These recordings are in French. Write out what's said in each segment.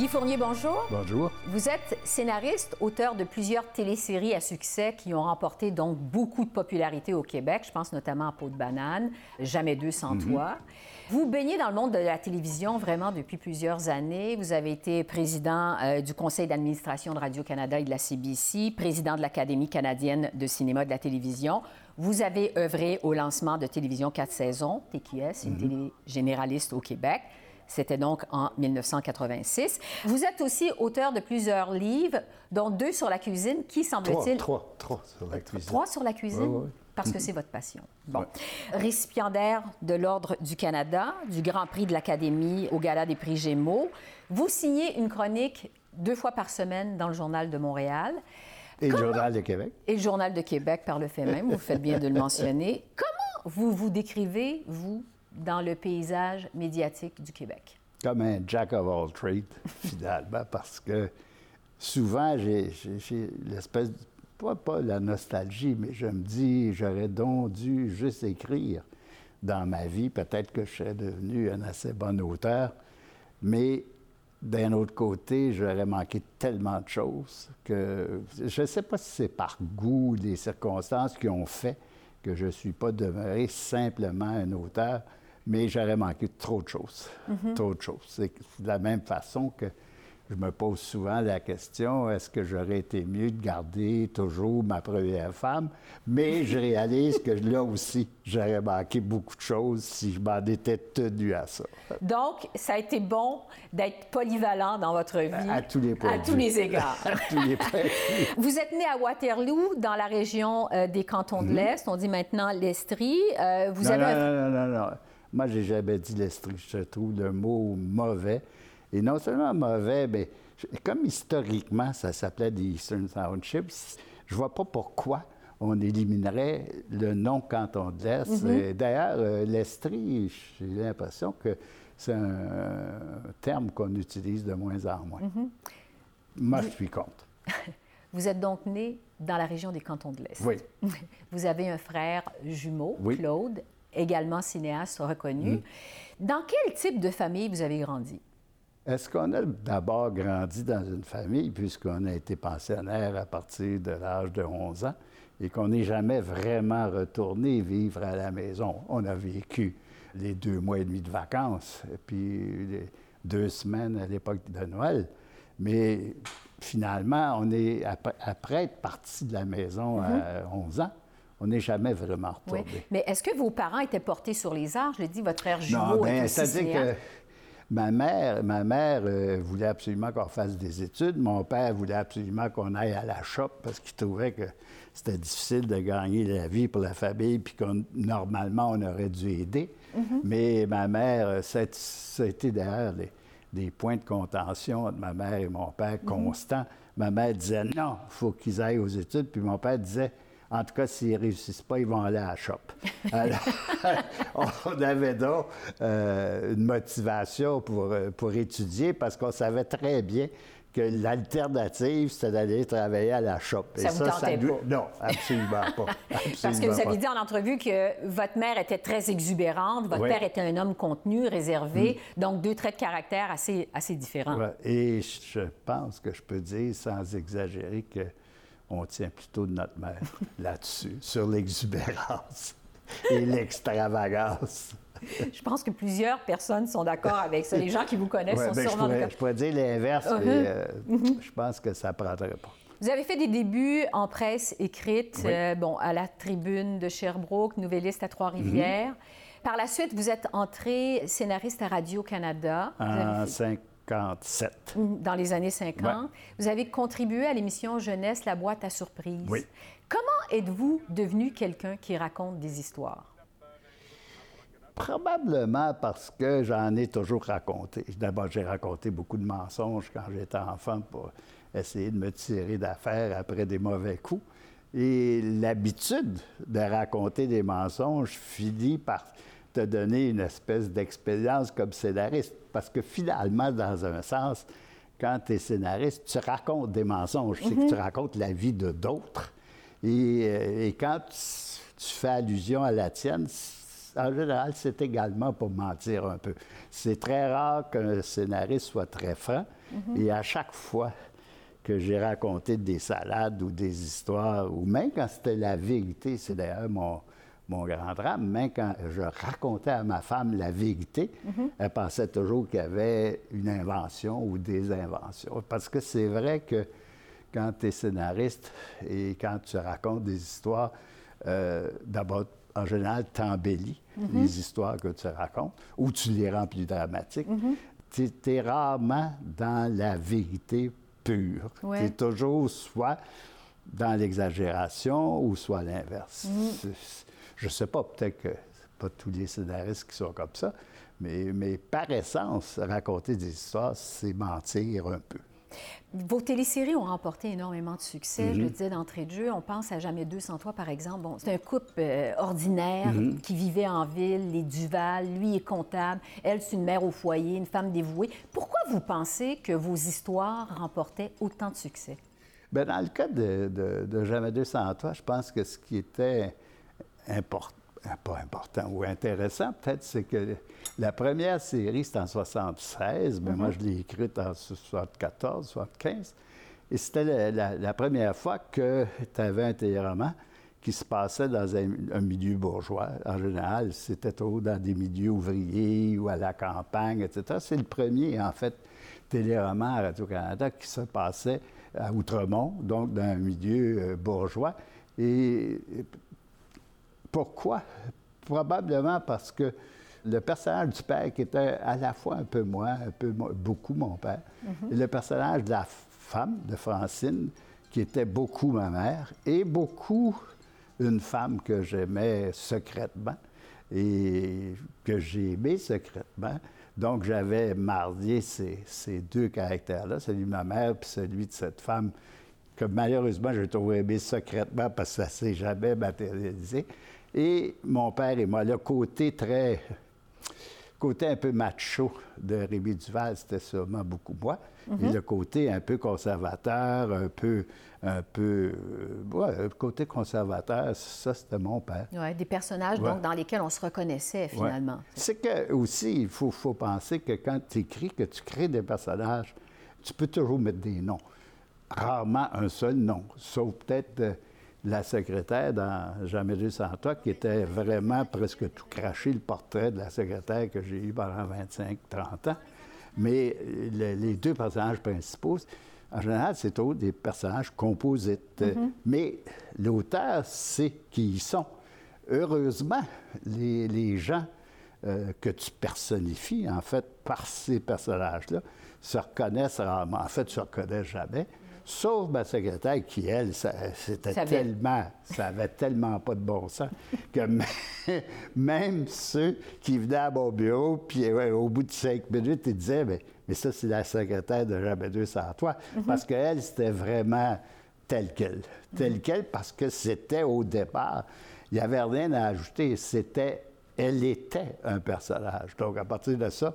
Guy Fournier, bonjour. Bonjour. Vous êtes scénariste, auteur de plusieurs téléséries à succès qui ont remporté donc beaucoup de popularité au Québec. Je pense notamment à Peau de banane, Jamais deux sans Mhm. toi. Vous baignez dans le monde de la télévision vraiment depuis plusieurs années. Vous avez été président euh, du conseil d'administration de Radio-Canada et de la CBC, président de l'Académie canadienne de cinéma et de la télévision. Vous avez œuvré au lancement de Télévision 4 saisons, TQS, une télé généraliste au Québec. C'était donc en 1986. Vous êtes aussi auteur de plusieurs livres, dont deux sur la cuisine, qui Trois, semble-t-il... trois, trois sur la cuisine. Trois sur la cuisine? Oui, oui. Parce que c'est votre passion. Bon. Ouais. Récipiendaire de l'Ordre du Canada, du Grand Prix de l'Académie au Gala des prix Gémeaux. Vous signez une chronique deux fois par semaine dans le Journal de Montréal Et le Journal de Québec. et le Journal de Québec par le fait même. Vous faites bien de le mentionner. Comment vous vous décrivez, vous, dans le paysage médiatique du Québec? Comme un jack of all trades, finalement, parce que souvent, j'ai l'espèce, pas, pas la nostalgie, mais je me dis, j'aurais donc dû juste écrire dans ma vie. Peut-être que je serais devenu un assez bon auteur, mais d'un autre côté, j'aurais manqué tellement de choses que je ne sais pas si c'est par goût, des circonstances qui ont fait que je ne suis pas demeuré simplement un auteur, mais j'aurais manqué trop de choses. Trop de choses. C'est de la même façon que je me pose souvent la question est-ce que j'aurais été mieux de garder toujours ma première femme? Mais je réalise que là aussi, j'aurais manqué beaucoup de choses si je m'en étais tenu à ça. Donc, ça a été bon d'être polyvalent dans votre vie. À tous les points À tous les égards. À tous les points. Vous êtes né à Waterloo, dans la région euh, des cantons de l'Est. On dit maintenant l'Estrie. Euh, vous Mhm. non, avez non, non, non, non. Moi, j'ai jamais dit l'estrie. Je trouve le mot mauvais. Et non seulement mauvais, mais comme historiquement, ça s'appelait des Eastern Townships, je vois pas pourquoi on éliminerait le nom canton de l'Est. Et D'ailleurs, euh, l'estrie, j'ai l'impression que c'est un terme qu'on utilise de moins en moins. Moi, je suis contre. Vous êtes donc né dans la région des cantons de l'Est. Oui. Vous avez un frère jumeau, Oui. Claude, également cinéaste reconnu. Dans quel type de famille vous avez grandi? Est-ce qu'on a d'abord grandi dans une famille, puisqu'on a été pensionnaire à partir de l'âge de 11 ans, et qu'on n'est jamais vraiment retourné vivre à la maison? On a vécu les deux mois et demi de vacances, et puis les deux semaines à l'époque de Noël. Mais finalement, on est, après, après être parti de la maison à 11 ans, on n'est jamais vraiment Oui. retourné. Mais est-ce que vos parents étaient portés sur les arts? Je l'ai dit, votre frère Non, jumeau est aussi c'est-à-dire que ma mère, ma mère euh, voulait absolument qu'on fasse des études. Mon père voulait absolument qu'on aille à la shop parce qu'il trouvait que c'était difficile de gagner la vie pour la famille, puis qu'on normalement on aurait dû aider. Mais ma mère, euh, été d'ailleurs des, des points de contention entre ma mère et mon père constants. Ma mère disait non, il faut qu'ils aillent aux études, puis mon père disait en tout cas, s'ils ne réussissent pas, ils vont aller à la shop. Alors, on avait donc euh, une motivation pour, euh, pour étudier parce qu'on savait très bien que l'alternative, c'était d'aller travailler à la shop. Ça vous tentait nous- pas? Non, absolument pas. Parce que vous avez pas. dit en entrevue que votre mère était très exubérante, votre Oui. père était un homme contenu, réservé, donc deux traits de caractère assez, assez différents. Et je pense que je peux dire, sans exagérer, que on tient plutôt de notre mère là-dessus, sur l'exubérance et l'extravagance. Je pense que plusieurs personnes sont d'accord avec ça. Les gens qui vous connaissent Ouais, sont ben, sûrement d'accord. je pourrais dire l'inverse, Uh-huh. mais euh, je pense que ça ne prendrait pas. Vous avez fait des débuts en presse écrite, Oui. euh, bon, à la Tribune de Sherbrooke, nouvelliste à Trois-Rivières. Mm-hmm. Par la suite, vous êtes entré scénariste à Radio-Canada. Avez En 57. dans les années 50. Ouais. Vous avez contribué à l'émission Jeunesse, la boîte à surprise. Oui. Comment êtes-vous devenu quelqu'un qui raconte des histoires? Probablement parce que j'en ai toujours raconté. D'abord, j'ai raconté beaucoup de mensonges quand j'étais enfant pour essayer de me tirer d'affaire après des mauvais coups. Et l'habitude de raconter des mensonges finit par te donner une espèce d'expérience comme scénariste. Parce que finalement, dans un sens, quand tu es scénariste, tu racontes des mensonges. C'est que tu racontes la vie de d'autres. Et, euh, et quand tu, tu fais allusion à la tienne, en général, c'est également pour mentir un peu. C'est très rare qu'un scénariste soit très franc. Et à chaque fois que j'ai raconté des salades ou des histoires, ou même quand c'était la vérité, c'est d'ailleurs mon, mon grand drame, même quand je racontais à ma femme la vérité, elle pensait toujours qu'il y avait une invention ou des inventions. Parce que c'est vrai que quand tu es scénariste et quand tu racontes des histoires, euh, d'abord, en général, tu embellis les histoires que tu racontes ou tu les rends plus dramatiques. Tu es, rarement dans la vérité pure. Tu es toujours soit dans l'exagération ou soit l'inverse. Je ne sais pas, peut-être que pas tous les scénaristes qui sont comme ça, mais, mais par essence, raconter des histoires, c'est mentir un peu. Vos téléséries ont remporté énormément de succès. Je le mhm. disais d'entrée de jeu. On pense à Jamais 203, par exemple. Bon, c'est un couple euh, ordinaire mhm. qui vivait en ville, les Duval. Lui est comptable. Elle, c'est une mère au foyer, une femme dévouée. Pourquoi vous pensez que vos histoires remportaient autant de succès? Bien, dans le cas de, de, de Jamais 203, je pense que ce qui était important, pas important ou intéressant, peut-être, c'est que la première série, c'est en 76, mais moi, mhm. je l'ai écrite en 74, 75. Et c'était la, première fois que tu avais un téléroman qui se passait dans un, milieu bourgeois. En général, c'était trop dans des milieux ouvriers ou à la campagne, etc. C'est le premier, en fait, téléroman à Radio-Canada qui se passait à Outremont, donc dans un milieu euh, bourgeois. Et pourquoi? Probablement parce que le personnage du père, qui était à la fois un peu moi, un peu beaucoup mon père, et le personnage de la femme, de Francine, qui était beaucoup ma mère, et beaucoup une femme que j'aimais secrètement et que j'ai aimé secrètement. Donc, j'avais marié ces, ces deux caractères-là, celui de ma mère puis celui de cette femme que malheureusement, j'ai trouvé aimé secrètement parce que ça ne s'est jamais matérialisé. Et mon père et moi, le côté très. côté un peu macho de Rémi Duval, c'était sûrement beaucoup moi. Et mhm. le côté un peu conservateur, un peu. un peu. Euh, le côté conservateur, ça, c'était mon père. Oui, des personnages donc, dans lesquels on se reconnaissait finalement. C'est que aussi, il faut, faut penser que quand tu écris, que tu crées des personnages, tu peux toujours mettre des noms. Rarement un seul nom, sauf peut-être. Euh, la secrétaire dans sans toi, qui était vraiment presque tout craché, le portrait de la secrétaire que j'ai eu pendant 25-30 ans. Mais les deux personnages principaux, en général, c'est toujours des personnages composites. Mm-hmm. Mais l'auteur sait qui ils sont. Heureusement, les, gens euh, que tu personnifies, en fait, par ces personnages-là, se reconnaissent rarement. En fait, tu ne reconnais jamais. Sauf ma secrétaire qui, elle, c'était tellement, ça avait tellement pas de bon sens que même ceux qui venaient à mon bureau, puis au bout de cinq minutes, ils disaient, mais, mais ça, c'est la secrétaire de Jamais deux sans toi. Mm-hmm. Parce qu'elle, c'était vraiment telle qu'elle. Telle mm-hmm. qu'elle, parce que c'était au départ. Il n'y avait rien à ajouter. C'était, elle était un personnage. Donc, à partir de ça,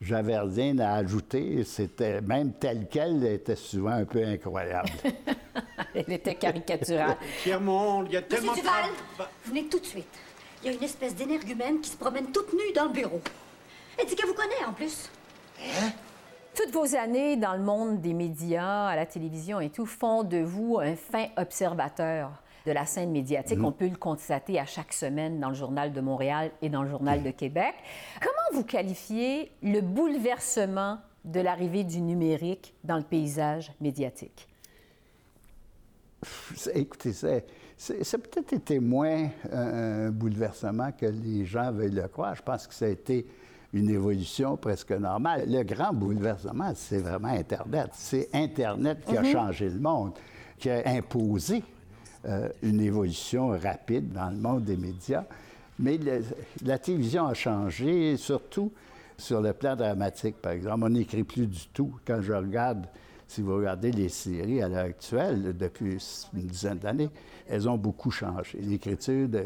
j'avais rien à ajouter. C'était même telle qu'elle était souvent un peu incroyable. Elle était caricaturale. Pierre Monde, il y a tellement Monsieur Duval, venez tout de suite. Il y a une espèce d'énergumène qui se promène toute nue dans le bureau. Elle dit qu'elle vous connaît en plus. Hein? Toutes vos années dans le monde des médias, à la télévision et tout, font de vous un fin observateur de la scène médiatique. Mhm. On peut le constater à chaque semaine dans le Journal de Montréal et dans le Journal de Québec. Comment vous qualifiez le bouleversement de l'arrivée du numérique dans le paysage médiatique? Écoutez, c'est, ça peut-être été moins un, bouleversement que les gens veulent le croire. Je pense que ça a été une évolution presque normale. Le grand bouleversement, c'est vraiment Internet. C'est Internet qui a mhm. changé le monde, qui a imposé euh, une évolution rapide dans le monde des médias. Mais la télévision a changé, surtout sur le plan dramatique, par exemple. On n'écrit plus du tout. Quand je regarde, si vous regardez les séries à l'heure actuelle, depuis une dizaine d'années, elles ont beaucoup changé. L'écriture de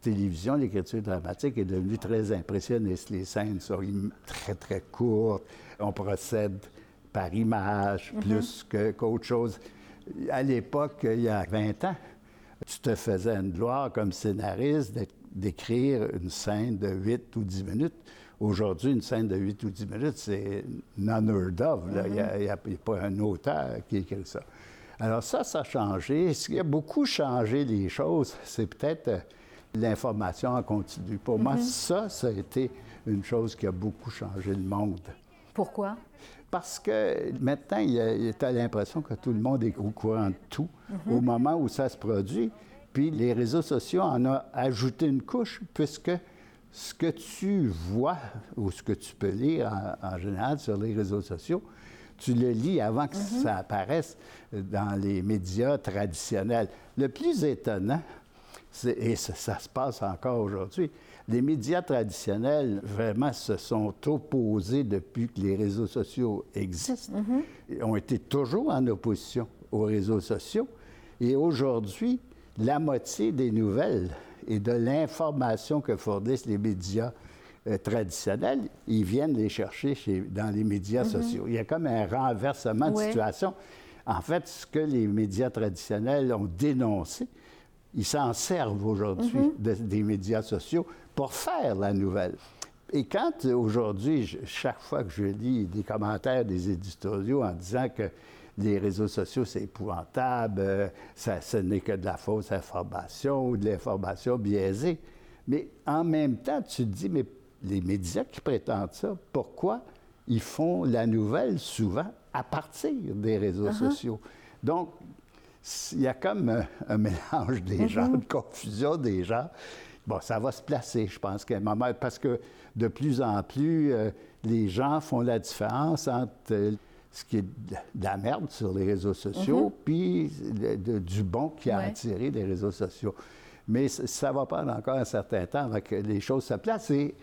télévision, l'écriture dramatique est devenue très impressionniste. Les scènes sont très, très courtes. On procède par image mm-hmm. plus qu'autre chose. À l'époque, il y a 20 ans, tu te faisais une gloire comme scénariste d'écrire une scène de 8 ou 10 minutes. Aujourd'hui, une scène de 8 ou 10 minutes, c'est non heard of. Il n'y a, pas un auteur qui écrit ça. Alors ça, ça a changé. Ce qui a beaucoup changé les choses, c'est peut-être euh, l'information en continu. Pour moi, mm-hmm. ça, ça a été une chose qui a beaucoup changé le monde. Pourquoi? Parce que maintenant, il y a l'impression que tout le monde est au courant de tout mm-hmm. au moment où ça se produit. Puis les réseaux sociaux en ont ajouté une couche, puisque ce que tu vois ou ce que tu peux lire en, général sur les réseaux sociaux, tu le lis avant que mm-hmm. ça apparaisse dans les médias traditionnels. Le plus étonnant, et ça, se passe encore aujourd'hui, les médias traditionnels vraiment se sont opposés depuis que les réseaux sociaux existent, mm-hmm. ont été toujours en opposition aux réseaux sociaux. Et aujourd'hui, la moitié des nouvelles et de l'information que fournissent les médias euh, traditionnels, ils viennent les chercher dans les médias mm-hmm. sociaux. Il y a comme un renversement de situation. En fait, ce que les médias traditionnels ont dénoncé, ils s'en servent aujourd'hui mm-hmm. des médias sociaux pour faire la nouvelle. Et quand aujourd'hui, chaque fois que je lis des commentaires des éditoriaux en disant que les réseaux sociaux, c'est épouvantable, euh, ça, ce n'est que de la fausse information ou de l'information biaisée. Mais en même temps, tu te dis, mais les médias qui prétendent ça, pourquoi ils font la nouvelle souvent à partir des réseaux uh-huh. sociaux? Donc, il y a comme un, mélange des gens, mm-hmm. une confusion des gens. Bon, ça va se placer, je pense, qu'à un moment, parce que de plus en plus, euh, les gens font la différence entre euh, ce qui est de la merde sur les réseaux sociaux, mm-hmm. puis du bon qui a attiré des réseaux sociaux. Mais ça va prendre encore un certain temps avant que les choses se placent. Et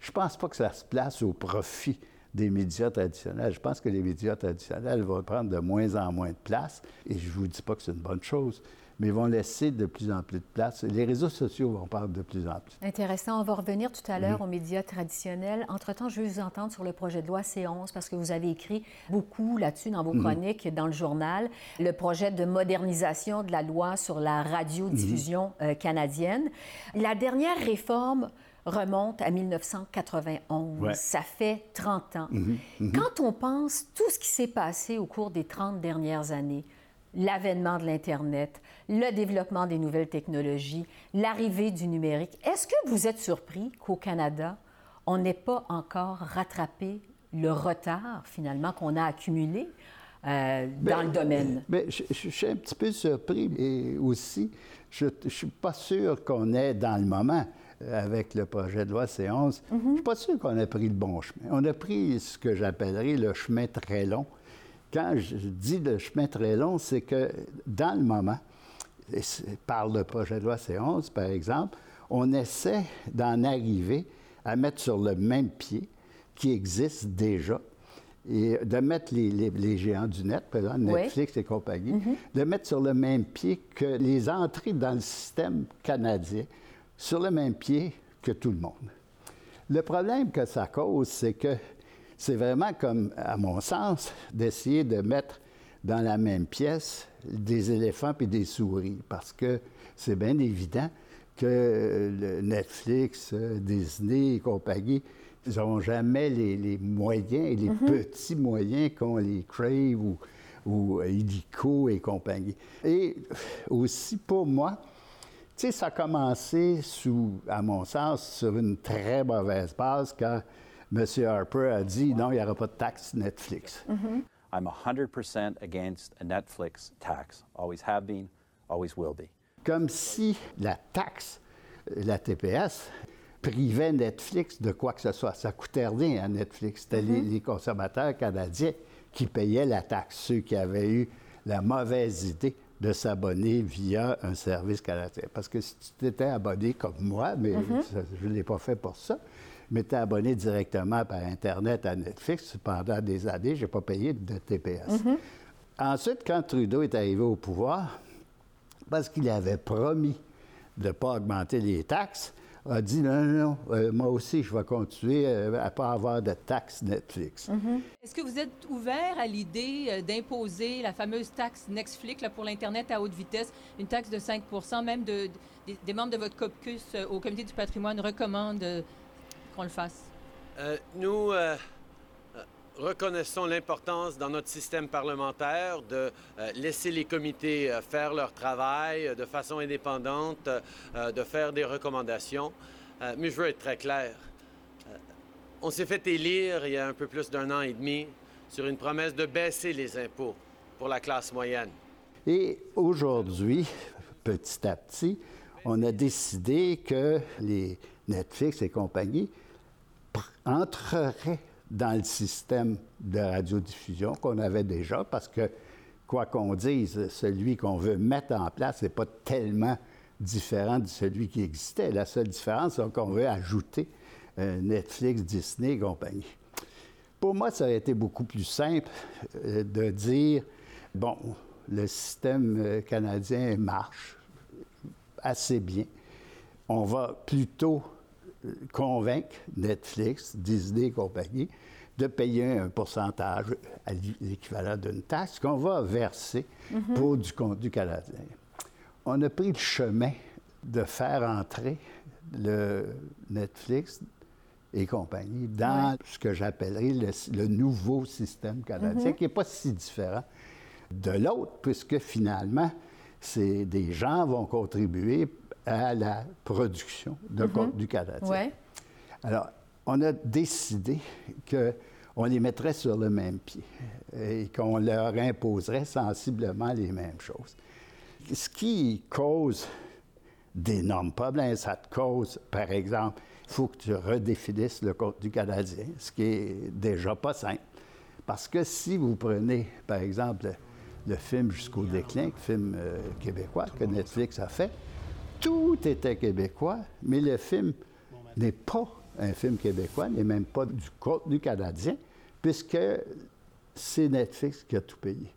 je pense pas que ça se place au profit des médias traditionnels. Je pense que les médias traditionnels vont prendre de moins en moins de place. Et je ne vous dis pas que c'est une bonne chose mais vont laisser de plus en plus de place. Les réseaux sociaux vont parler de plus en plus. Intéressant. On va revenir tout à l'heure aux médias traditionnels. Entre-temps, je veux vous entendre sur le projet de loi C11 parce que vous avez écrit beaucoup là-dessus dans vos mhm. chroniques, dans le journal. Le projet de modernisation de la loi sur la radiodiffusion mhm. euh, canadienne. La dernière réforme remonte à 1991. Ça fait 30 ans. Mhm. Quand on pense tout ce qui s'est passé au cours des 30 dernières années, l'avènement de l'Internet, le développement des nouvelles technologies, l'arrivée du numérique. Est-ce que vous êtes surpris qu'au Canada, on n'ait pas encore rattrapé le retard, finalement, qu'on a accumulé euh, dans le domaine? Bien, je, suis un petit peu surpris et aussi, je ne suis pas sûr qu'on est dans le moment avec le projet de loi C11. Je ne suis pas sûr qu'on ait pris le bon chemin. On a pris ce que j'appellerais le chemin très long. Quand je dis le chemin très long, c'est que dans le moment, par le projet de loi C11, par exemple, on essaie d'en arriver à mettre sur le même pied qui existe déjà et de mettre les, géants du net, par exemple Netflix et compagnie, mm-hmm. de mettre sur le même pied que les entrées dans le système canadien, sur le même pied que tout le monde. Le problème que ça cause, c'est que c'est vraiment comme, à mon sens, d'essayer de mettre dans la même pièce des éléphants et des souris, parce que c'est bien évident que Netflix, euh, Disney et compagnie, ils n'auront jamais les, moyens et les mhm. petits moyens qu'ont les Crave ou, ou Illico et compagnie. Et aussi, pour moi, sais, ça a commencé sous, à mon sens, sur une très mauvaise base quand M. Harper a dit non, il n'y aura pas de taxe Netflix. Mhm. I'm 100% against a Netflix tax. Always have been, always will be. Comme si la taxe, la TPS, privait Netflix de quoi que ce soit. Ça coûtait rien à Netflix. C'était les, mm-hmm. les, consommateurs canadiens qui payaient la taxe, ceux qui avaient eu la mauvaise idée de s'abonner via un service canadien. Parce que si tu étais abonné comme moi, mais mm-hmm. je ne l'ai pas fait pour ça, m'étais abonné directement par Internet à Netflix pendant des années. Je n'ai pas payé de TPS. Mm-hmm. Ensuite, quand Trudeau est arrivé au pouvoir, parce qu'il avait promis de ne pas augmenter les taxes, a dit non, non, non, euh, moi aussi, je vais continuer euh, à pas avoir de taxes Netflix. Est-ce que vous êtes ouvert à l'idée euh, d'imposer la fameuse taxe Netflix là, pour l'Internet à haute vitesse, une taxe de 5% même de, des- des membres de votre caucus euh, au Comité du patrimoine recommandent euh, qu'on le fasse? Euh, nous euh, reconnaissons l'importance dans notre système parlementaire de euh, laisser les comités euh, faire leur travail euh, de façon indépendante, de faire des recommandations. Mais je veux être très clair. On s'est fait élire il y a un peu plus d'un an et demi sur une promesse de baisser les impôts pour la classe moyenne. Et aujourd'hui, petit à petit, on a décidé que les Netflix et compagnie entreraient dans le système de radiodiffusion qu'on avait déjà, parce que, quoi qu'on dise, celui qu'on veut mettre en place n'est pas tellement différent de celui qui existait. La seule différence, c'est qu'on veut ajouter euh, Netflix, Disney et compagnie. Pour moi, ça aurait été beaucoup plus simple euh, de dire, bon, le système euh, canadien marche assez bien. On va plutôt convaincre Netflix, Disney et compagnie de payer un pourcentage à l'équivalent d'une taxe qu'on va verser pour du contenu canadien. On a pris le chemin de faire entrer le Netflix et compagnie dans ce que j'appellerais le, le nouveau système canadien, qui n'est pas si différent de l'autre, puisque finalement, c'est des gens vont contribuer à la production de contenu canadien. Oui. Alors, on a décidé qu'on les mettrait sur le même pied et qu'on leur imposerait sensiblement les mêmes choses. Ce qui cause d'énormes problèmes, ça te cause, par exemple, il faut que tu redéfinisses le contenu canadien, ce qui est déjà pas simple. Parce que si vous prenez, par exemple, le, le film Jusqu'au déclin, le film euh, québécois que Netflix a fait, tout était québécois, mais le film n'est pas un film québécois, n'est même pas du contenu canadien, puisque c'est Netflix qui a tout payé.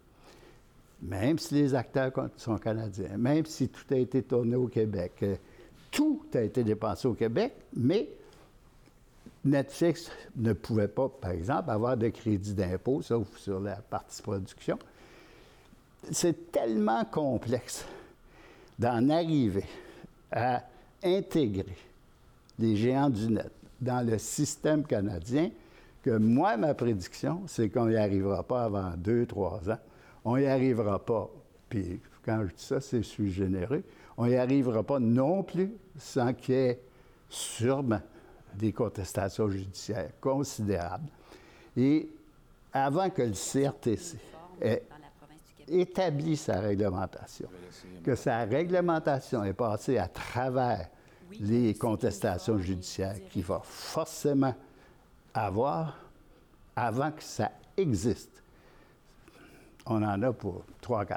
Même si les acteurs sont canadiens, même si tout a été tourné au Québec, euh, tout a été dépensé au Québec, mais Netflix ne pouvait pas, par exemple, avoir de crédit d'impôt, sauf sur la partie production. C'est tellement complexe d'en arriver à intégrer les géants du net dans le système canadien que moi, ma prédiction, c'est qu'on n'y arrivera pas avant deux, trois ans. On n'y arrivera pas, puis quand je dis ça, c'est je suis généreux, on n'y arrivera pas non plus sans qu'il y ait sûrement des contestations judiciaires considérables. Et avant que le CRTC ait établi sa réglementation, que sa réglementation est passée à travers les contestations judiciaires qu'il va forcément avoir avant que ça existe. On en a pour 3-4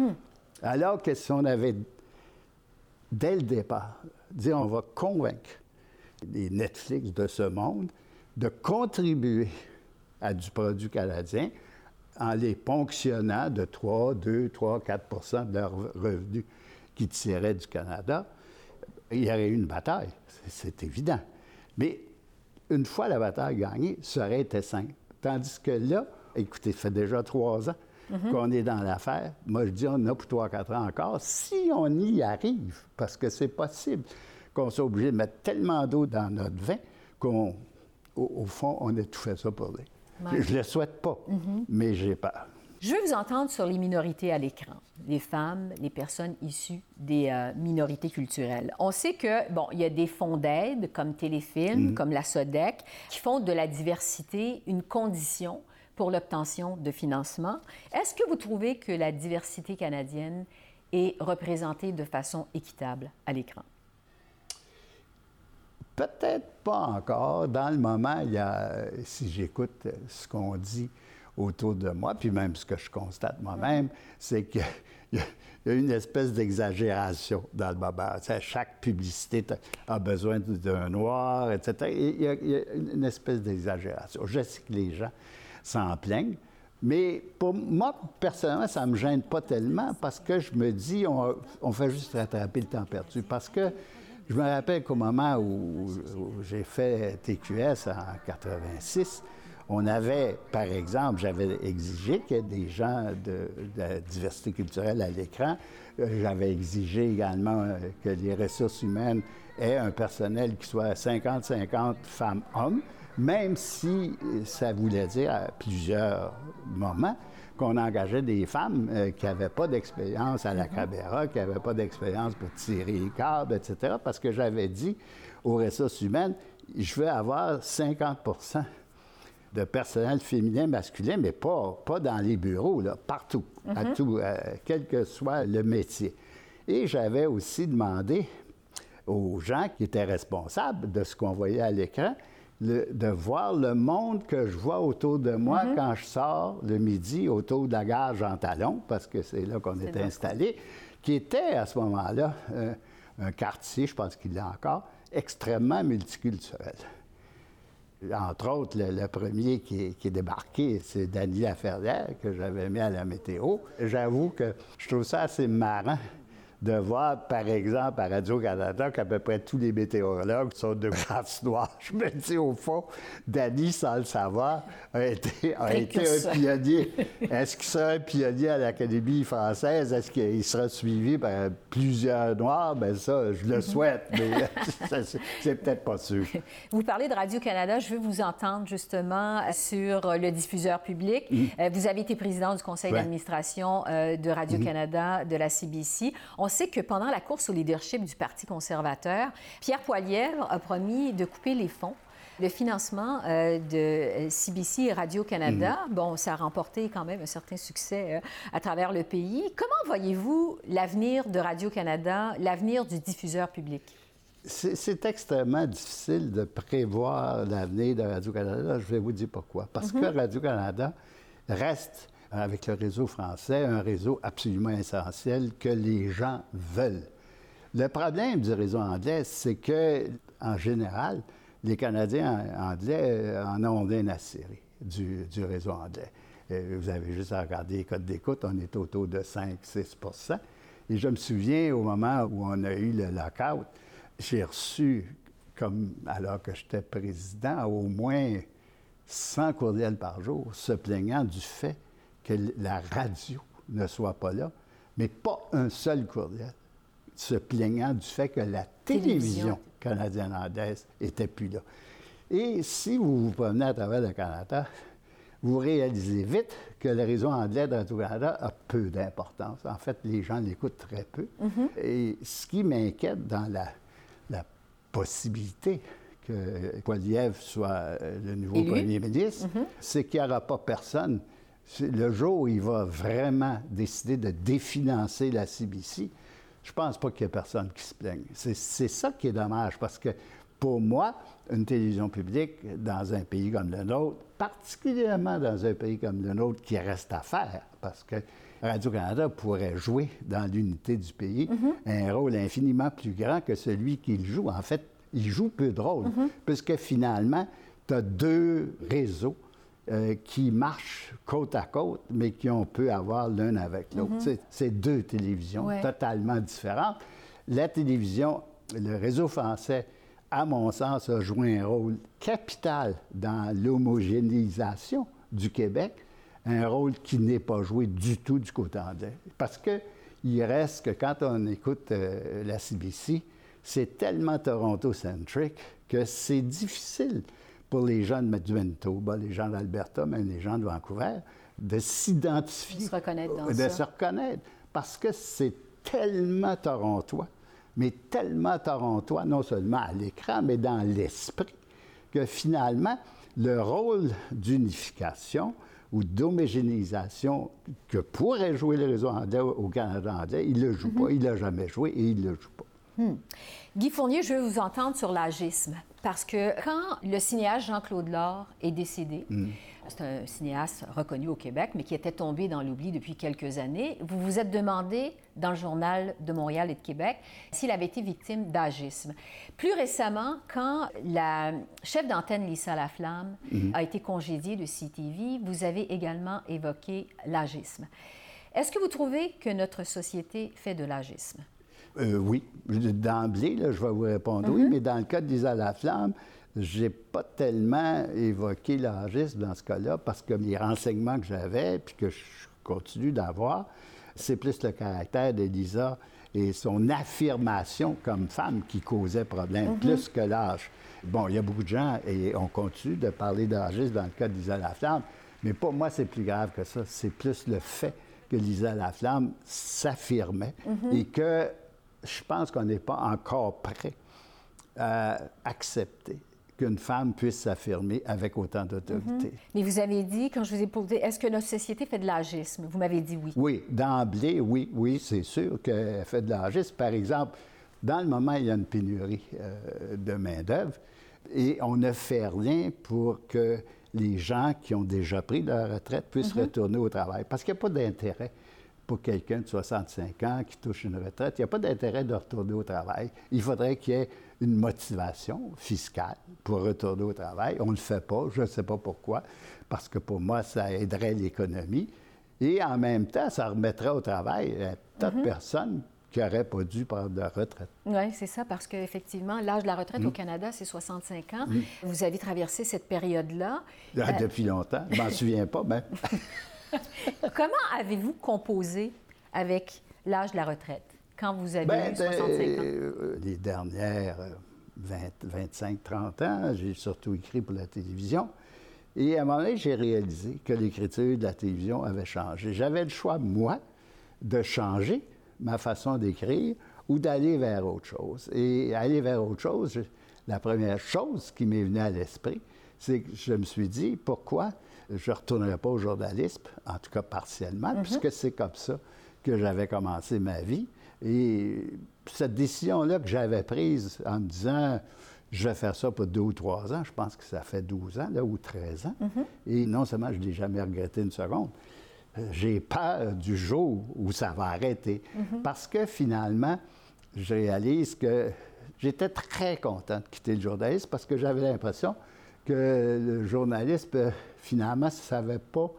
ans. Alors que si on avait, dès le départ, dit on va convaincre les Netflix de ce monde de contribuer à du produit canadien en les ponctionnant de 3, 2, 3, 4% de leurs revenus qu'ils tiraient du Canada, il y aurait eu une bataille, c'est- évident. Mais une fois la bataille gagnée, ça aurait été simple. Tandis que là, écoutez, ça fait déjà trois ans qu'on est dans l'affaire. Moi, je dis, on a pour trois, quatre ans encore, si on y arrive, parce que c'est possible qu'on soit obligé de mettre tellement d'eau dans notre vin qu'on, au, au fond, on a tout fait ça pour lui. Ouais. Je ne le souhaite pas, mais j'ai peur. Je veux vous entendre sur les minorités à l'écran, les femmes, les personnes issues des euh, minorités culturelles. On sait que, bon, il y a des fonds d'aide comme Téléfilm, comme la SODEC, qui font de la diversité une condition pour l'obtention de financement. Est-ce que vous trouvez que la diversité canadienne est représentée de façon équitable à l'écran? Peut-être pas encore. Dans le moment, il y a, si j'écoute ce qu'on dit autour de moi, puis même ce que je constate moi-même, c'est qu'il y, a- une espèce d'exagération dans le moment. Chaque publicité a besoin d'un noir, etc. Et Il y a, il y a une espèce d'exagération. Je sais que les gens s'en plaignent, mais pour moi, personnellement, ça ne me gêne pas tellement parce que je me dis, on, on fait juste rattraper le temps perdu. Parce que Je me rappelle qu'au moment où, j'ai fait TQS en 86, on avait, par exemple, j'avais exigé qu'il y ait des gens de, de diversité culturelle à l'écran. Euh, j'avais exigé également euh, que les ressources humaines aient un personnel qui soit 50-50 femmes-hommes, même si ça voulait dire à plusieurs moments qu'on engageait des femmes euh, qui n'avaient pas d'expérience à la caméra, qui n'avaient pas d'expérience pour tirer les câbles, etc., parce que j'avais dit aux ressources humaines, je veux avoir 50% de personnel féminin, masculin, mais pas, pas dans les bureaux, là, partout, à mhm. tout, euh, quel que soit le métier. Et j'avais aussi demandé aux gens qui étaient responsables de ce qu'on voyait à l'écran, de voir le monde que je vois autour de moi mhm. quand je sors le midi autour de la gare Jean Talon, parce que c'est là qu'on était installé, qui était à ce moment-là euh, un quartier, je pense qu'il l'est encore, extrêmement multiculturel. Entre autres, le, premier qui est, débarqué, c'est Dany Laferrière, que j'avais mis à la météo. J'avoue que je trouve ça assez marrant de voir, par exemple, à Radio-Canada, qu'à peu près tous les météorologues sont de race noire. Je me dis, au fond, Danny, sans le savoir, a été, un pionnier. Est-ce qu'il sera un pionnier à l'Académie française? Est-ce qu'il sera suivi par plusieurs Noirs? Bien, ça, je le souhaite, mais c'est peut-être pas sûr. Vous parlez de Radio-Canada. Je veux vous entendre justement sur le diffuseur public. Mm. Euh, vous avez été président du conseil d'administration euh, de Radio-Canada, de la CBC. On sait que pendant la course au leadership du Parti conservateur, Pierre Poilievre a promis de couper les fonds le financement euh, de CBC et Radio-Canada, mhm. bon, ça a remporté quand même un certain succès euh, à travers le pays. Comment voyez-vous l'avenir de Radio-Canada, l'avenir du diffuseur public? C'est extrêmement difficile de prévoir l'avenir de Radio-Canada. Je vais vous dire pourquoi. Parce mhm. que Radio-Canada reste avec le réseau français, un réseau absolument essentiel que les gens veulent. Le problème du réseau anglais, c'est que, en général, les Canadiens anglais euh, en ont bien assez du, du réseau anglais. Euh, vous avez juste à regarder les codes d'écoute, on est autour de 5-6 Et je me souviens au moment où on a eu le lockout, j'ai reçu, comme alors que j'étais président, au moins 100 courriels par jour se plaignant du fait que la radio ne soit pas là, mais pas un seul courriel se plaignant du fait que la télévision, canadienne-andaise était plus là. Et si vous vous promenez à travers le Canada, vous réalisez vite que le réseau anglais de Radio-Canada a peu d'importance. En fait, les gens l'écoutent très peu. Mm-hmm. Et ce qui m'inquiète dans la, possibilité que Poiliev soit euh, le nouveau premier ministre, mm-hmm. c'est qu'il n'y aura pas personne le jour où il va vraiment décider de définancer la CBC, je pense pas qu'il y ait personne qui se plaigne. C'est ça qui est dommage, parce que pour moi, une télévision publique dans un pays comme le nôtre, particulièrement dans un pays comme le nôtre qui reste à faire, parce que Radio-Canada pourrait jouer dans l'unité du pays mm-hmm. un rôle infiniment plus grand que celui qu'il joue. En fait, il joue peu de rôle, mm-hmm. puisque finalement, tu as deux réseaux euh, qui marchent côte à côte, mais qui on peut avoir l'un avec l'autre. Mhm. C'est deux télévisions totalement différentes. La télévision, le réseau français, à mon sens, a joué un rôle capital dans l'homogénéisation du Québec, un rôle qui n'est pas joué du tout du côté anglais. Parce qu'il reste que quand on écoute euh, la CBC, c'est tellement Toronto-centric que c'est difficile pour les gens de du Manitoba, les gens d'Alberta, même les gens de Vancouver, de s'identifier. De se reconnaître dans de ça. Se reconnaître. Parce que c'est tellement torontois, mais tellement torontois, non seulement à l'écran, mais dans l'esprit, que finalement, le rôle d'unification ou d'homogénéisation que pourrait jouer le réseau anglais au Canada anglais, il ne le joue pas, mm-hmm. il ne l'a jamais joué et il ne le joue pas. Hmm. Guy Fournier, je veux vous entendre sur l'agisme. Parce que quand le cinéaste Jean-Claude Laure est décédé, hmm. c'est un cinéaste reconnu au Québec, mais qui était tombé dans l'oubli depuis quelques années, vous vous êtes demandé dans le journal de Montréal et de Québec s'il avait été victime d'agisme. Plus récemment, quand la chef d'antenne Lisa Laflamme hmm. a été congédiée de CTV, vous avez également évoqué l'agisme. Est-ce que vous trouvez que notre société fait de l'agisme? Euh, oui. D'emblée, je vais vous répondre oui, mais dans le cas d'Isa Laflamme, j'ai pas tellement évoqué l'âgisme dans ce cas-là parce que mes renseignements que j'avais, puis que je continue d'avoir, c'est plus le caractère d'Elisa et son affirmation comme femme qui causait problème, plus que l'âge. Bon, il y a beaucoup de gens, et on continue de parler d'âgisme dans le cas d'Isa Laflamme, mais pour moi, c'est plus grave que ça. C'est plus le fait que Lisa Laflamme s'affirmait et que je pense qu'on n'est pas encore prêt à accepter qu'une femme puisse s'affirmer avec autant d'autorité. Mais vous avez dit, quand je vous ai posé, est-ce que notre société fait de l'agisme? Vous m'avez dit oui. Oui, d'emblée, oui, oui, c'est sûr qu'elle fait de l'agisme. Par exemple, dans le moment, il y a une pénurie euh, de main-d'œuvre et on ne fait rien pour que les gens qui ont déjà pris leur retraite puissent retourner au travail. Parce qu'il n'y a pas d'intérêt pour quelqu'un de 65 ans qui touche une retraite. Il n'y a pas d'intérêt de retourner au travail. Il faudrait qu'il y ait une motivation fiscale pour retourner au travail. On ne le fait pas, je ne sais pas pourquoi, parce que pour moi, ça aiderait l'économie. Et en même temps, ça remettrait au travail un tas de personnes qui n'auraient pas dû prendre leur retraite. Oui, c'est ça, parce qu'effectivement, l'âge de la retraite au Canada, c'est 65 ans. Vous avez traversé cette période-là. Ah, Depuis longtemps. Je m'en souviens pas, mais Comment avez-vous composé avec l'âge de la retraite? Quand vous aviez Ben, 65 ans? euh, les dernières euh, 20, 25, 30 ans, j'ai surtout écrit pour la télévision. Et à un moment donné, j'ai réalisé que l'écriture de la télévision avait changé. J'avais le choix, moi, de changer ma façon d'écrire ou d'aller vers autre chose. Et aller vers autre chose, je- la première chose qui m'est venue à l'esprit, c'est que je me suis dit, pourquoi je ne retournerai pas au journalisme, en tout cas partiellement, puisque c'est comme ça que j'avais commencé ma vie. Et cette décision-là que j'avais prise en me disant, je vais faire ça pour deux ou trois ans, je pense que ça fait 12 ans, là, ou 13 ans. Et non seulement je ne l'ai jamais regretté une seconde, euh, j'ai peur du jour où ça va arrêter. Parce que finalement, je réalise que j'étais très content de quitter le journalisme parce que j'avais l'impression que le journalisme, euh, finalement, ça n'avait pas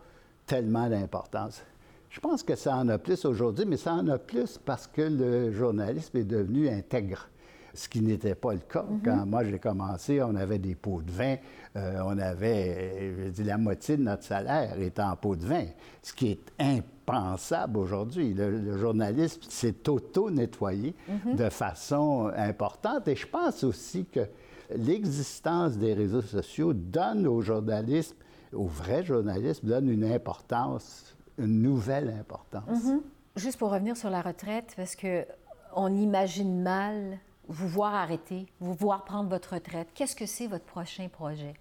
tellement d'importance. Je pense que ça en a plus aujourd'hui, mais ça en a plus parce que le journalisme est devenu intègre, ce qui n'était pas le cas. Quand moi j'ai commencé, on avait des pots de vin, euh, on avait, je veux dire, la moitié de notre salaire était en pots de vin, ce qui est impensable aujourd'hui. Le, le journalisme s'est auto-nettoyé de façon importante et je pense aussi que l'existence des réseaux sociaux donne au journalisme, au vrai journalisme, donne une importance, une nouvelle importance. Juste pour revenir sur la retraite, parce que on imagine mal vous voir arrêter, vous voir prendre votre retraite. Qu'est-ce que c'est votre prochain projet?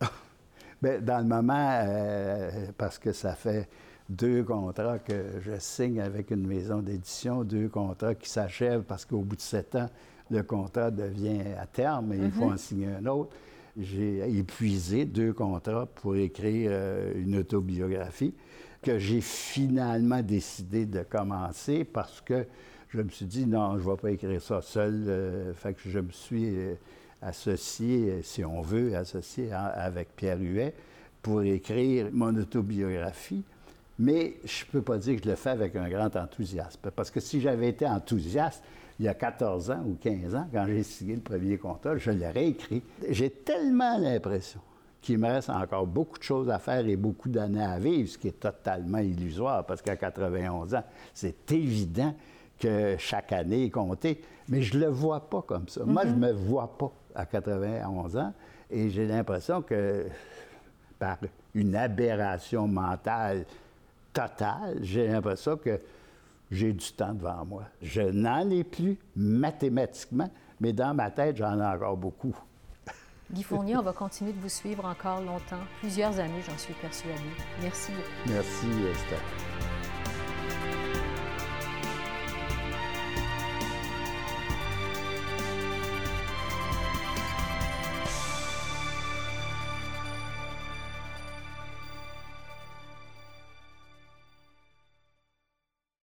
Bien, dans le moment, euh, parce que ça fait deux contrats que je signe avec une maison d'édition, deux contrats qui s'achèvent parce qu'au bout de sept ans, le contrat devient à terme et il faut en signer un autre. J'ai épuisé deux contrats pour écrire euh, une autobiographie que j'ai finalement décidé de commencer parce que je me suis dit non, je ne vais pas écrire ça seul. euh, fait que je me suis euh, associé, si on veut, associé à- avec Pierre Huet pour écrire mon autobiographie. Mais je ne peux pas dire que je le fais avec un grand enthousiasme. Parce que si j'avais été enthousiaste il y a 14 ans ou 15 ans, quand j'ai signé le premier contrat, je l'aurais écrit. J'ai tellement l'impression qu'il me reste encore beaucoup de choses à faire et beaucoup d'années à vivre, ce qui est totalement illusoire, parce qu'à 91 ans, c'est évident que chaque année est comptée. Mais je ne le vois pas comme ça. Moi, je ne me vois pas à 91 ans et j'ai l'impression que par une aberration mentale totale, j'ai l'impression que j'ai du temps devant moi. Je n'en ai plus mathématiquement, mais dans ma tête, j'en ai encore beaucoup. Guy Fournier, on va continuer de vous suivre encore longtemps, plusieurs années, j'en suis persuadée. Merci. Merci, Steph.